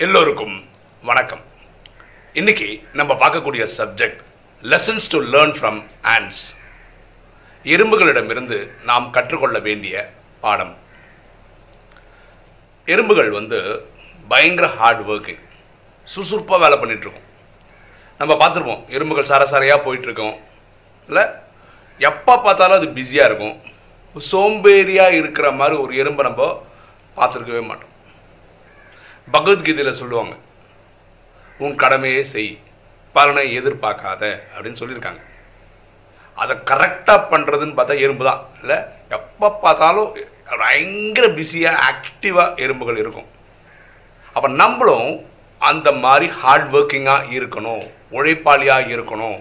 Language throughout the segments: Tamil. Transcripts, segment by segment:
எல்லோருக்கும் வணக்கம். இன்னைக்கு நம்ம பார்க்கக்கூடிய subject lessons to learn from ants எறும்புகளிடமிருந்து நாம் கற்றுக்கொள்ள வேண்டிய பாடம். எறும்புகள் வந்து பயங்கர ஹார்ட் ஒர்க்கிங் சுறுசுறுப்பாக வேலை பண்ணிகிட்ருக்கோம் நம்ம பார்த்துருப்போம் எறும்புகள் சரசரையாக போயிட்டுருக்கோம். இல்லை எப்போ பார்த்தாலும் அது பிஸியாக இருக்கும். சோம்பேறியாக இருக்கிற மாதிரி ஒரு எறும்பை நம்ம பார்த்துருக்கவே மாட்டோம். பகவத்கீதையில் சொல்லுவாங்க உன் கடமையே செய் பலனை எதிர்பார்க்காத அப்படின்னு சொல்லியிருக்காங்க. அதை கரெக்டாக பண்ணுறதுன்னு பார்த்தா எறும்பு தான். இல்லை எப்போ பார்த்தாலும் பயங்கர பிஸியாக ஆக்டிவாக எறும்புகள் இருக்கும். அப்போ நம்மளும் அந்த மாதிரி ஹார்ட் ஒர்க்கிங்காக இருக்கணும் உழைப்பாளியாக இருக்கணும்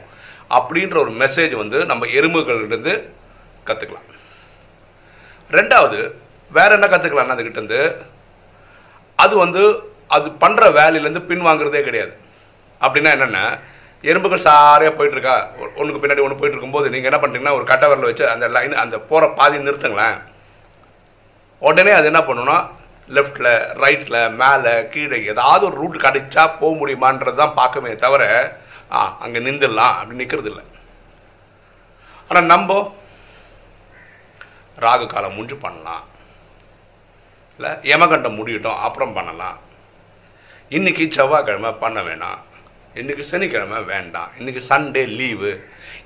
அப்படின்ற ஒரு மெசேஜ் வந்து நம்ம எறும்புகள்கிட்டருந்து கற்றுக்கலாம் ரெண்டாவது வேற என்ன கற்றுக்கலாம்னா அதுக்கிட்டேருந்து அது வந்து அது பண்ணுற வேலையிலேருந்து பின் வாங்குறதே கிடையாது. அப்படின்னா என்னென்ன? எறும்புகள் சாரையாக போயிட்டுருக்கா? ஒன்றுக்கு பின்னாடி ஒன்று போயிட்டு இருக்கும்போது நீங்கள் என்ன பண்ணுறீங்கன்னா ஒரு கட்டை வரல வச்சு அந்த லைன் அந்த போகிற பாதி நிறுத்துங்களேன். உடனே அது என்ன பண்ணுன்னா லெஃப்டில் ரைட்டில் மேலே கீழே ஏதாவது ஒரு ரூட் கிடைச்சா போக முடியுமான்றது தான் பார்க்கவே தவிர ஆ அங்கே நின்றுடலாம் அப்படின்னு நிற்கிறது இல்லை ஆனால் நம்ம ராகு காலம் முடிஞ்சு பண்ணலாம். இல்லை யமகண்டம் முடியட்டும் அப்புறம் பண்ணலாம். இன்னைக்கு செவ்வாய்க்கிழமை பண்ண வேணாம். இன்னைக்கு சனிக்கிழமை வேண்டாம். இன்னைக்கு சண்டே லீவு.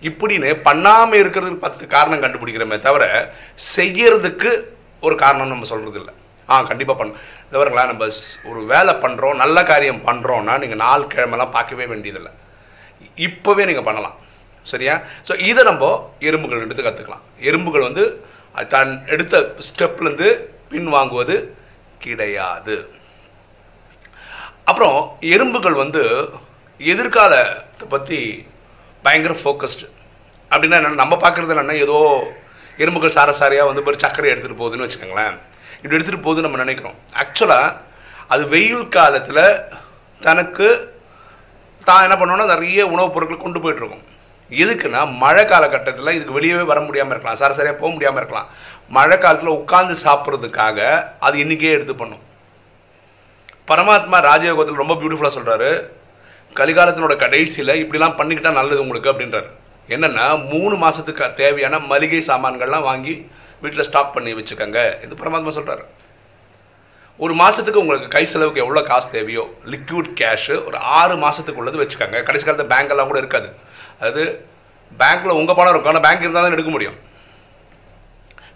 இப்படின்னு பண்ணாமல் இருக்கிறதுக்கு பத்து காரணம் கண்டுபிடிக்கிறோமே தவிர செய்யறதுக்கு ஒரு காரணம் நம்ம சொல்றது இல்லை ஆ கண்டிப்பாக பண்ண தவிரங்களா நம்ம ஒரு வேலை பண்ணுறோம் நல்ல காரியம் பண்ணுறோன்னா நீங்கள் நாள் கிழமெல்லாம் பார்க்கவே வேண்டியதில்லை. இப்போவே நீங்கள் பண்ணலாம். சரியா? ஸோ இதை நம்ம எறும்புகள் எடுத்து கற்றுக்கலாம் எறும்புகள் வந்து தன் எடுத்த ஸ்டெப்லேருந்து பின் வாங்குவது கிடையாது. அப்புறம் எறும்புகள் வந்து எதிர்காலத்தை பற்றி பயங்கர ஃபோக்கஸ்டு அப்படின்னா என்ன நம்ம பார்க்குறது என்னென்னா ஏதோ எறும்புகள் சார சாரியாக வந்து ஒரு சர்க்கரை எடுத்துகிட்டு போகுதுன்னு வச்சுக்கோங்களேன். இப்படி எடுத்துகிட்டு போகுதுன்னு நம்ம நினைக்கிறோம். ஆக்சுவலாக அது வெயில் காலத்தில் தனக்கு தான் என்ன பண்ணோன்னா நிறைய உணவுப் பொருட்கள் கொண்டு போயிட்டுருக்கோம் எதுக்குன்னா மழை காலகட்டத்தில் இதுக்கு வெளியவே வர முடியாமல் இருக்கலாம். சரசரியாக போக முடியாமல் இருக்கலாம். மழை காலத்தில் உட்காந்து சாப்பிட்றதுக்காக அது இன்னைக்கே எடுத்து பண்ணும். பரமாத்மா ராஜயோகத்தில் ரொம்ப பியூட்டிஃபுல்லாக சொல்கிறாரு கலிகாலத்தினோட கடைசியில் இப்படிலாம் பண்ணிக்கிட்டால் நல்லது உங்களுக்கு அப்படின்றார். என்னென்னா மூணு மாதத்துக்கு தேவையான மளிகை சாமான்கள்லாம் வாங்கி வீட்டில் ஸ்டாப் பண்ணி வச்சுக்கோங்க. இது பரமாத்மா சொல்கிறார் ஒரு மாதத்துக்கு உங்களுக்கு கை செலவுக்கு எவ்வளோ காசு தேவையோ லிக்விட் கேஷு ஒரு ஆறு மாதத்துக்கு உள்ளது வச்சுக்கோங்க. கடைசி காலத்தில் பேங்க் எல்லாம் கூட இருக்காது. அதாவது பேங்க்கில் உங்கள் பணம் இருக்கும். ஆனால் பேங்க் இருந்தால் தான் எடுக்க முடியும்.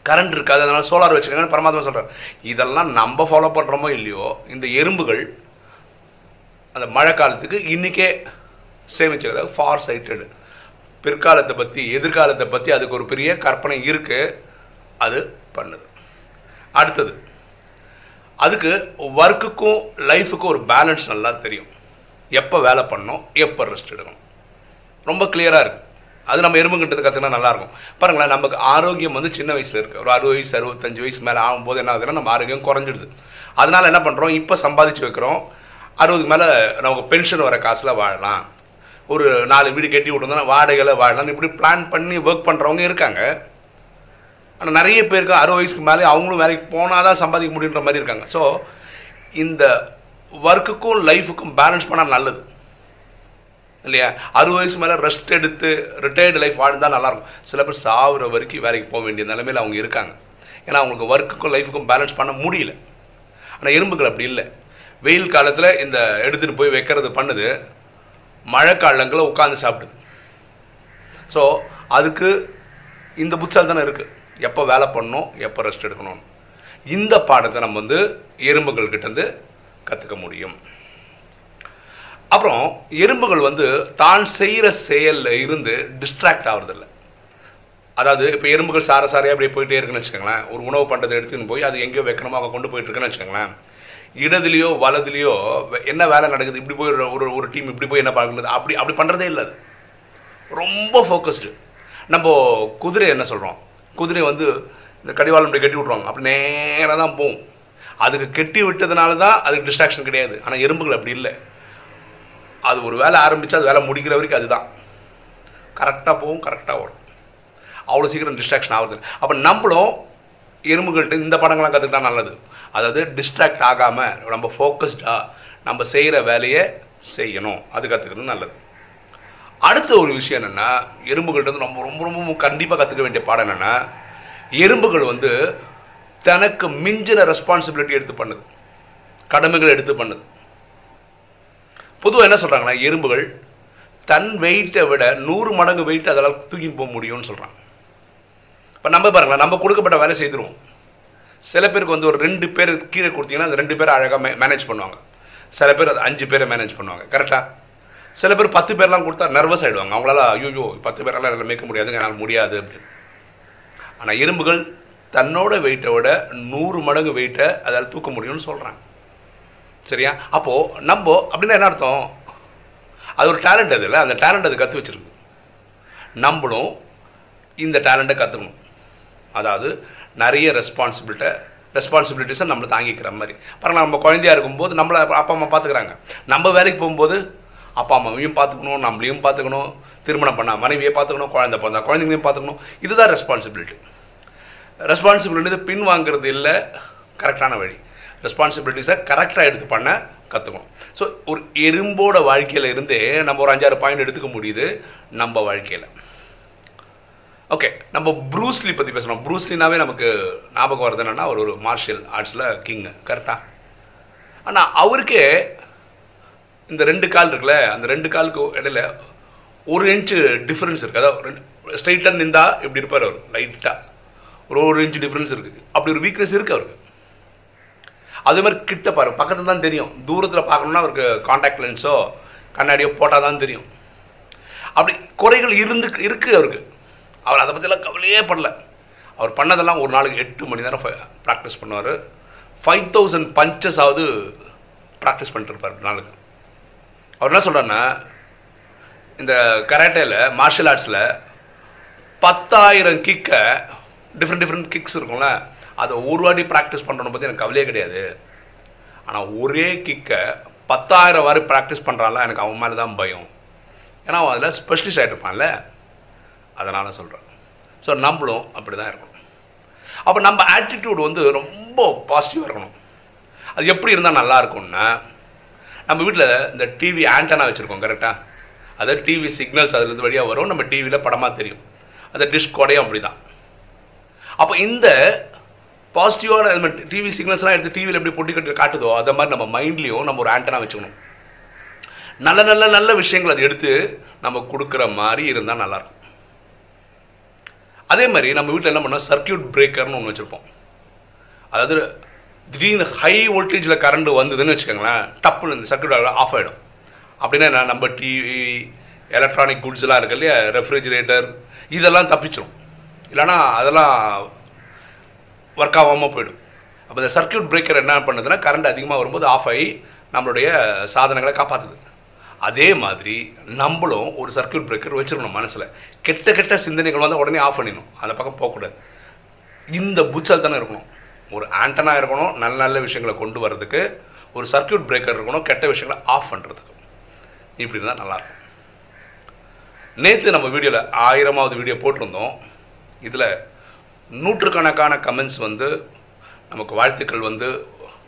கரண்ட் இருக்காது அதனால சோலார் வச்சுக்கோங்கன்னு பரமாத்மா சொல்கிறார் இதெல்லாம் நம்ம ஃபாலோ பண்ணுறோமோ இல்லையோ இந்த எறும்புகள் அந்த மழை காலத்துக்கு இன்னைக்கே சேமிச்சுக்கிறது ஃபார் சைட்டடு பிற்காலத்தை பற்றி எதிர்காலத்தை பற்றி அதுக்கு ஒரு பெரிய கற்பனை இருக்குது அது பண்ணுது. அடுத்தது அதுக்கு ஒர்க்குக்கும் லைஃபுக்கும் ஒரு பேலன்ஸ் நல்லா தெரியும். எப்போ வேலை பண்ணணும் எப்போ ரெஸ்ட் எடுக்கணும். ரொம்ப கிளியராக இருக்குது அது நம்ம எறும்புங்கிட்டது கற்றுனா நல்லாயிருக்கும். பாருங்களேன் நமக்கு ஆரோக்கியம் வந்து சின்ன வயசில் இருக்குது ஒரு அறுபது வயசு அறுபத்தஞ்சு வயசு மேலே ஆகும்போது என்ன ஆகுதுன்னா நம்ம ஆரோக்கியம் குறைஞ்சிடுது. அதனால என்ன பண்ணுறோம் இப்போ சம்பாதிச்சு வைக்கிறோம். அறுபதுக்கு மேலே நமக்கு பென்ஷன் வர காசில் வாழலாம். ஒரு நாலு வீடு கட்டி விட்டுருந்தோம்னா வாடகையில் வாழலாம் இப்படி பிளான் பண்ணி ஒர்க் பண்ணுறவங்க இருக்காங்க. ஆனால் நிறைய பேருக்கு அறுபது வயசுக்கு மேலே அவங்களும் வேலைக்கு போனால் தான் சம்பாதிக்க முடியுன்ற மாதிரி இருக்காங்க. ஸோ இந்த ஒர்க்குக்கும் லைஃபுக்கும் பேலன்ஸ் பண்ணால் நல்லது. இல்லையா? அறுபது வயசு மேலே ரெஸ்ட் எடுத்து ரிட்டையர்டு லைஃப் வாழ்ந்தால் நல்லாயிருக்கும். சில பேர் சாகுற வரைக்கும் வேலைக்கு போக வேண்டிய நிலைமையில் அவங்க இருக்காங்க. ஏன்னா அவங்களுக்கு ஒர்க்குக்கும் லைஃபுக்கும் பேலன்ஸ் பண்ண முடியல. ஆனால் எறும்புகள் அப்படி இல்லை. வெயில் காலத்தில் இந்த எடுத்துகிட்டு போய் வைக்கிறது பண்ணுது. மழை காலங்களில் உட்காந்து சாப்பிடுது. ஸோ அதுக்கு இந்த புத்தால் தானே இருக்குது எப்போ வேலை பண்ணணும் எப்போ ரெஸ்ட் எடுக்கணும் இந்த பாடத்தை நம்ம வந்து எறும்புகள் கிட்டேருந்து கற்றுக்க முடியும். அப்புறம் எறும்புகள் வந்து தான் செய்கிற செயலில் இருந்து டிஸ்ட்ராக்ட் ஆகுறதில்ல அதாவது இப்போ எறும்புகள் சார சாரையாக அப்படியே போயிட்டே இருக்குன்னு வச்சுக்கோங்களேன். ஒரு உணவு பண்டத்தை எடுத்துன்னு போய் அது எங்கேயோ வைக்கணுமோ அங்கே கொண்டு போயிட்டு இருக்குன்னு வச்சுக்கோங்களேன். இடதுலையோ வலதுலையோ என்ன வேலை நடக்குது? இப்படி போய் ஒரு- ஒரு ஒரு டீம் இப்படி போய் என்ன பார்க்குறது அப்படி அப்படி பண்ணுறதே இல்லை அது. ரொம்ப ஃபோக்கஸ்டு நம்ம குதிரை என்ன சொல்கிறோம் குதிரை வந்து இந்த கடிவாளம் இப்படி கட்டி விட்ருவாங்க அப்படி நேராக தான் போகும். அதுக்கு கெட்டி விட்டதுனால தான் அதுக்கு டிஸ்ட்ராக்ஷன் கிடையாது. ஆனால் எறும்புகள் அப்படி இல்லை. அது ஒரு வேலை ஆரம்பித்து அது வேலை முடிக்கிற வரைக்கும் அதுதான். கரெக்டாக போகும் கரெக்டாக வரும் அவ்வளோ சீக்கிரம் டிஸ்ட்ராக்ஷன் ஆகுது அப்போ நம்மளும் எறும்புகள்கிட்ட இந்த படங்கள்லாம் கற்றுக்கிட்டா நல்லது. அதாவது டிஸ்ட்ராக்ட் ஆகாமல் நம்ம ஃபோக்கஸ்டாக நம்ம செய்கிற வேலையை செய்யணும். அது கற்றுக்கிறது நல்லது. அடுத்த ஒரு விஷயம் என்னென்னா எறும்புகள்கிட்ட வந்து ரொம்ப ரொம்ப ரொம்ப கண்டிப்பாக கற்றுக்க வேண்டிய பாடம் என்னென்னா எறும்புகள் வந்து தனக்கு மிஞ்சின ரெஸ்பான்சிபிலிட்டி எடுத்து பண்ணுது. கடமைகள் எடுத்து பண்ணுது. பொதுவாக என்ன சொல்கிறாங்கன்னா எறும்புகள் தன் வெயிட்டை விட நூறு மடங்கு வெயிட் அதெல்லாம் தூக்கின்னு போக முடியும்னு சொல்கிறாங்க இப்போ நம்ம பாருங்களேன் நம்ம கொடுக்கப்பட்ட வேலை செய்திருவோம். சில பேருக்கு வந்து ஒரு ரெண்டு பேர் கீழே கொடுத்தீங்கன்னா அந்த ரெண்டு பேர் அழகாக மே மேனேஜ் பண்ணுவாங்க. சில பேர் அது அஞ்சு பேரை மேனேஜ் பண்ணுவாங்க. கரெக்டாக சில பேர் பத்து பேர்லாம் கொடுத்தா நர்வஸ் ஆகிடுவாங்க அவங்களால ஐயோ பத்து பேரெல்லாம் எல்லாம் மேய்க்க முடியாதுங்க என்னால் முடியாது அப்படின்னு. ஆனால் எறும்புகள் தன்னோட வெயிட்டை விட நூறு மடங்கு வெயிட்டை அதால் தூக்க முடியும்னு சொல்கிறாங்க சரியா? அப்போது நம்ம அப்படின்னா என்ன அர்த்தம்? அது ஒரு டேலண்ட் அது இல்லை அந்த டேலண்ட் அது கற்று வச்சுருக்கு நம்மளும் இந்த டேலண்ட்டை கற்றுக்கணும் அதாவது நிறைய ரெஸ்பான்சிபிலிட்ட ரெஸ்பான்சிபிலிட்டிஸை நம்மளை தாங்கிக்கிற மாதிரி. பாருங்கள் நம்ம குழந்தையா இருக்கும்போது நம்மளை அப்பா அம்மா பார்த்துக்கிறாங்க நம்ம வேலைக்கு போகும்போது அப்பா அம்மாவையும் பார்த்துக்கணும் நம்மளையும் பார்த்துக்கணும் திருமணம் பண்ண மனைவியை பார்த்துக்கணும் குழந்தை பிறந்தா குழந்தைங்களையும் பார்த்துக்கணும் இதுதான் ரெஸ்பான்சிபிலிட்டி ரெஸ்பான்சிபிலிட்டி பின் வாங்குறது இல்லை கரெக்டான வழி. ரெஸ்பான்சிபிலிட்டிஸை கரெக்டாக எடுத்து பண்ண கற்றுக்கணும் ஸோ ஒரு எறும்போட வாழ்க்கையில் இருந்தே நம்ம ஒரு அஞ்சாறு பாயிண்ட் எடுத்துக்க முடியுது நம்ம வாழ்க்கையில். ஓகே நம்ம ப்ரூஸ்லி பற்றி பேசணும். ப்ரூஸ்லினாவே நமக்கு ஞாபகம் வருது என்னன்னா அவர் ஒரு மார்ஷியல் ஆர்ட்ஸில் கிங்கு கரெக்டாக ஆனால் அவருக்கே இந்த ரெண்டு கால் இருக்குல்ல அந்த ரெண்டு காலுக்கு இடையில ஒரு இன்ச்சு டிஃப்ரென்ஸ் இருக்குது அதாவது ரெண்டு ஸ்ட்ரைட்டாக நின்றா இப்படி இருப்பார் அவர்? லைட்டாக ஒரு ஒரு இன்ச்சு டிஃப்ரென்ஸ் இருக்குது அப்படி ஒரு வீக்னஸ் இருக்குது அவருக்கு. அதே மாதிரி கிட்ட பாரு பக்கத்தில் தான் தெரியும். தூரத்தில் பார்க்கணுன்னா அவருக்கு காண்டாக்ட் லென்ஸோ கண்ணாடியோ போட்டால் தான் தெரியும். அப்படி குறைகள் இருந்து இருக்குது அவருக்கு. அவர் அதை பற்றிலாம் கவலையே பண்ணல அவர் பண்ணதெல்லாம் ஒரு நாளைக்கு எட்டு மணி நேரம் ப்ராக்டிஸ் பண்ணுவார். ஃபைவ் தௌசண்ட் பஞ்சஸ் ஆகுது ப்ராக்டிஸ் பண்ணிட்டு இருப்பார் நாளுக்கு. அவர் என்ன சொல்கிறாருன்னா இந்த கராட்டேல மார்ஷியல் ஆர்ட்ஸில் பத்தாயிரம் கிக்கை டிஃப்ரெண்ட் டிஃப்ரெண்ட் கிக்ஸ் இருக்கும்ல. அதை ஒரு வாட்டி ப்ராக்டிஸ் பண்ணுறோன்னு பற்றி எனக்கு கவலையே கிடையாது. ஆனால் ஒரே கிக்கை பத்தாயிரம் வாரி ப்ராக்டிஸ் பண்ணுறான்ல எனக்கு அவன் மேலே தான் பயம். ஏன்னா அவன் அதில் ஸ்பெஷலிஸ்ட் ஆகிட்டுருப்பான்ல அதனால் சொல்கிறேன் ஸோ நம்மளும் அப்படி தான் இருக்கணும். அப்போ நம்ம ஆட்டிடியூட் வந்து ரொம்ப பாசிட்டிவாக இருக்கணும். அது எப்படி இருந்தால் நல்லா இருக்கும்னா நம்ம வீட்டில் இந்த டிவி ஆண்டனா வச்சுருக்கோம் கரெக்டாக அதாவது டிவி சிக்னல்ஸ் அதுலேருந்து வழியாக வரும். நம்ம டிவியில் படமாக தெரியும். அந்த டிஷ் கொடையும் அப்படி தான் அப்போ இந்த பாசிட்டிவான டிவி சிக்னல்ஸ்லாம் எடுத்து டிவியில் எப்படி பொட்டி கட்டி காட்டுதோ அதை மாதிரி நம்ம மைண்ட்லேயும் நம்ம ஒரு ஆண்டனா வச்சுக்கணும். நல்ல நல்ல நல்ல விஷயங்கள் அதை எடுத்து நம்ம கொடுக்குற மாதிரி இருந்தால் நல்லாயிருக்கும். அதே மாதிரி நம்ம வீட்டில் என்ன பண்ணால் சர்க்கியூட் பிரேக்கர்னு ஒன்று வச்சுருப்போம். அதாவது திடீர்னு ஹை வோல்டேஜில் கரண்ட் வந்ததுன்னு வச்சுக்கோங்களேன் டப்புன்னு இந்த சர்க்கியூட் ஆஃப் ஆகிடும் அப்படின்னா என்ன? நம்ம டிவி எலக்ட்ரானிக் குட்ஸ்லாம் இருக்கு இல்லையா? ரெஃப்ரிஜிரேட்டர் இதெல்லாம் தப்பிச்சிடும் இல்லைனா அதெல்லாம் ஒர்க் ஆகாமல் போயிடும். அப்போ இந்த சர்க்கியூட் பிரேக்கர் என்ன பண்ணுதுன்னா கரண்ட் அதிகமாக வரும்போது ஆஃப் ஆகி நம்மளுடைய சாதனங்களை காப்பாற்றுது அதே மாதிரி நம்மளும் ஒரு சர்க்கியூட் பிரேக்கர் வச்சிருக்கணும் மனசில். கெட்ட கெட்ட சிந்தனைகள் வந்து உடனே ஆஃப் பண்ணிடணும். அந்த பக்கம் போகக்கூடாது. இந்த புச்சல் தானே இருக்கணும். ஒரு ஆண்டனா இருக்கணும் நல்ல நல்ல விஷயங்களை கொண்டு வர்றதுக்கு. ஒரு சர்க்கியூட் பிரேக்கர் இருக்கணும் கெட்ட விஷயங்களை ஆஃப் பண்ணுறதுக்கு இப்படி இருந்தால் நல்லாயிருக்கும் நேற்று நம்ம வீடியோவில் ஆயிரமாவது வீடியோ போட்டிருந்தோம். இதில் நூற்றுக்கணக்கான கமெண்ட்ஸ் வந்து நமக்கு வாழ்த்துக்கள் வந்து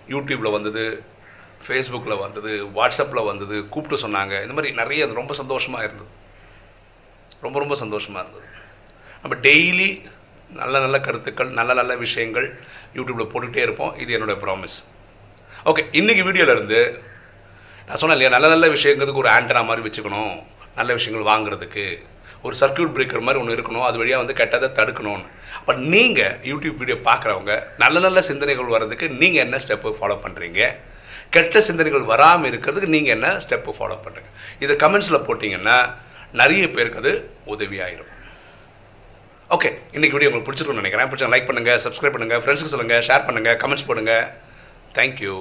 யூடியூப்பில் வந்தது ஃபேஸ்புக்கில் வந்தது வாட்ஸ்அப்பில் வந்தது கூப்பிட்டு சொன்னாங்க. இந்த மாதிரி நிறைய அது ரொம்ப சந்தோஷமாக இருந்தது. ரொம்ப ரொம்ப சந்தோஷமாக இருந்தது. நம்ம டெய்லி நல்ல நல்ல கருத்துக்கள் நல்ல நல்ல விஷயங்கள் யூடியூப்பில் போட்டுகிட்டே இருப்போம். இது என்னுடைய ப்ராமிஸ் ஓகே இன்றைக்கி வீடியோவிலேருந்து நான் சொன்னேன் இல்லையா நல்ல நல்ல விஷயங்கிறதுக்கு ஒரு ஆண்டனா மாதிரி வச்சுக்கணும். நல்ல விஷயங்கள் வாங்குறதுக்கு. ஒரு சர்க்கியூட் பிரேக்கர் மாதிரி ஒன்று இருக்கணும். அது வழியாக வந்து கெட்டதை தடுக்கணும்னு. அப்போ நீங்கள் யூடியூப் வீடியோ பார்க்குறவங்க நல்ல நல்ல சிந்தனைகள் வர்றதுக்கு நீங்கள் என்ன ஸ்டெப்பு ஃபாலோ பண்ணுறீங்க கெட்ட சிந்தனைகள் வராமல் இருக்கிறதுக்கு நீங்கள் என்ன ஸ்டெப்பு ஃபாலோ பண்ணுறீங்க இதை கமெண்ட்ஸில் போட்டிங்கன்னா நிறைய பேருக்கு அது உதவியாயிரும். ஓகே இன்றைக்கி வீடியோ உங்களுக்கு பிடிச்சிருக்கும்னு நினைக்கிறேன். பிடிச்சா லைக் பண்ணுங்கள் சப்ஸ்கிரைப் பண்ணுங்கள் ஃப்ரெண்ட்ஸுக்கு சொல்லுங்கள் ஷேர் பண்ணுங்கள் கமெண்ட்ஸ் போடுங்க. தேங்க்யூ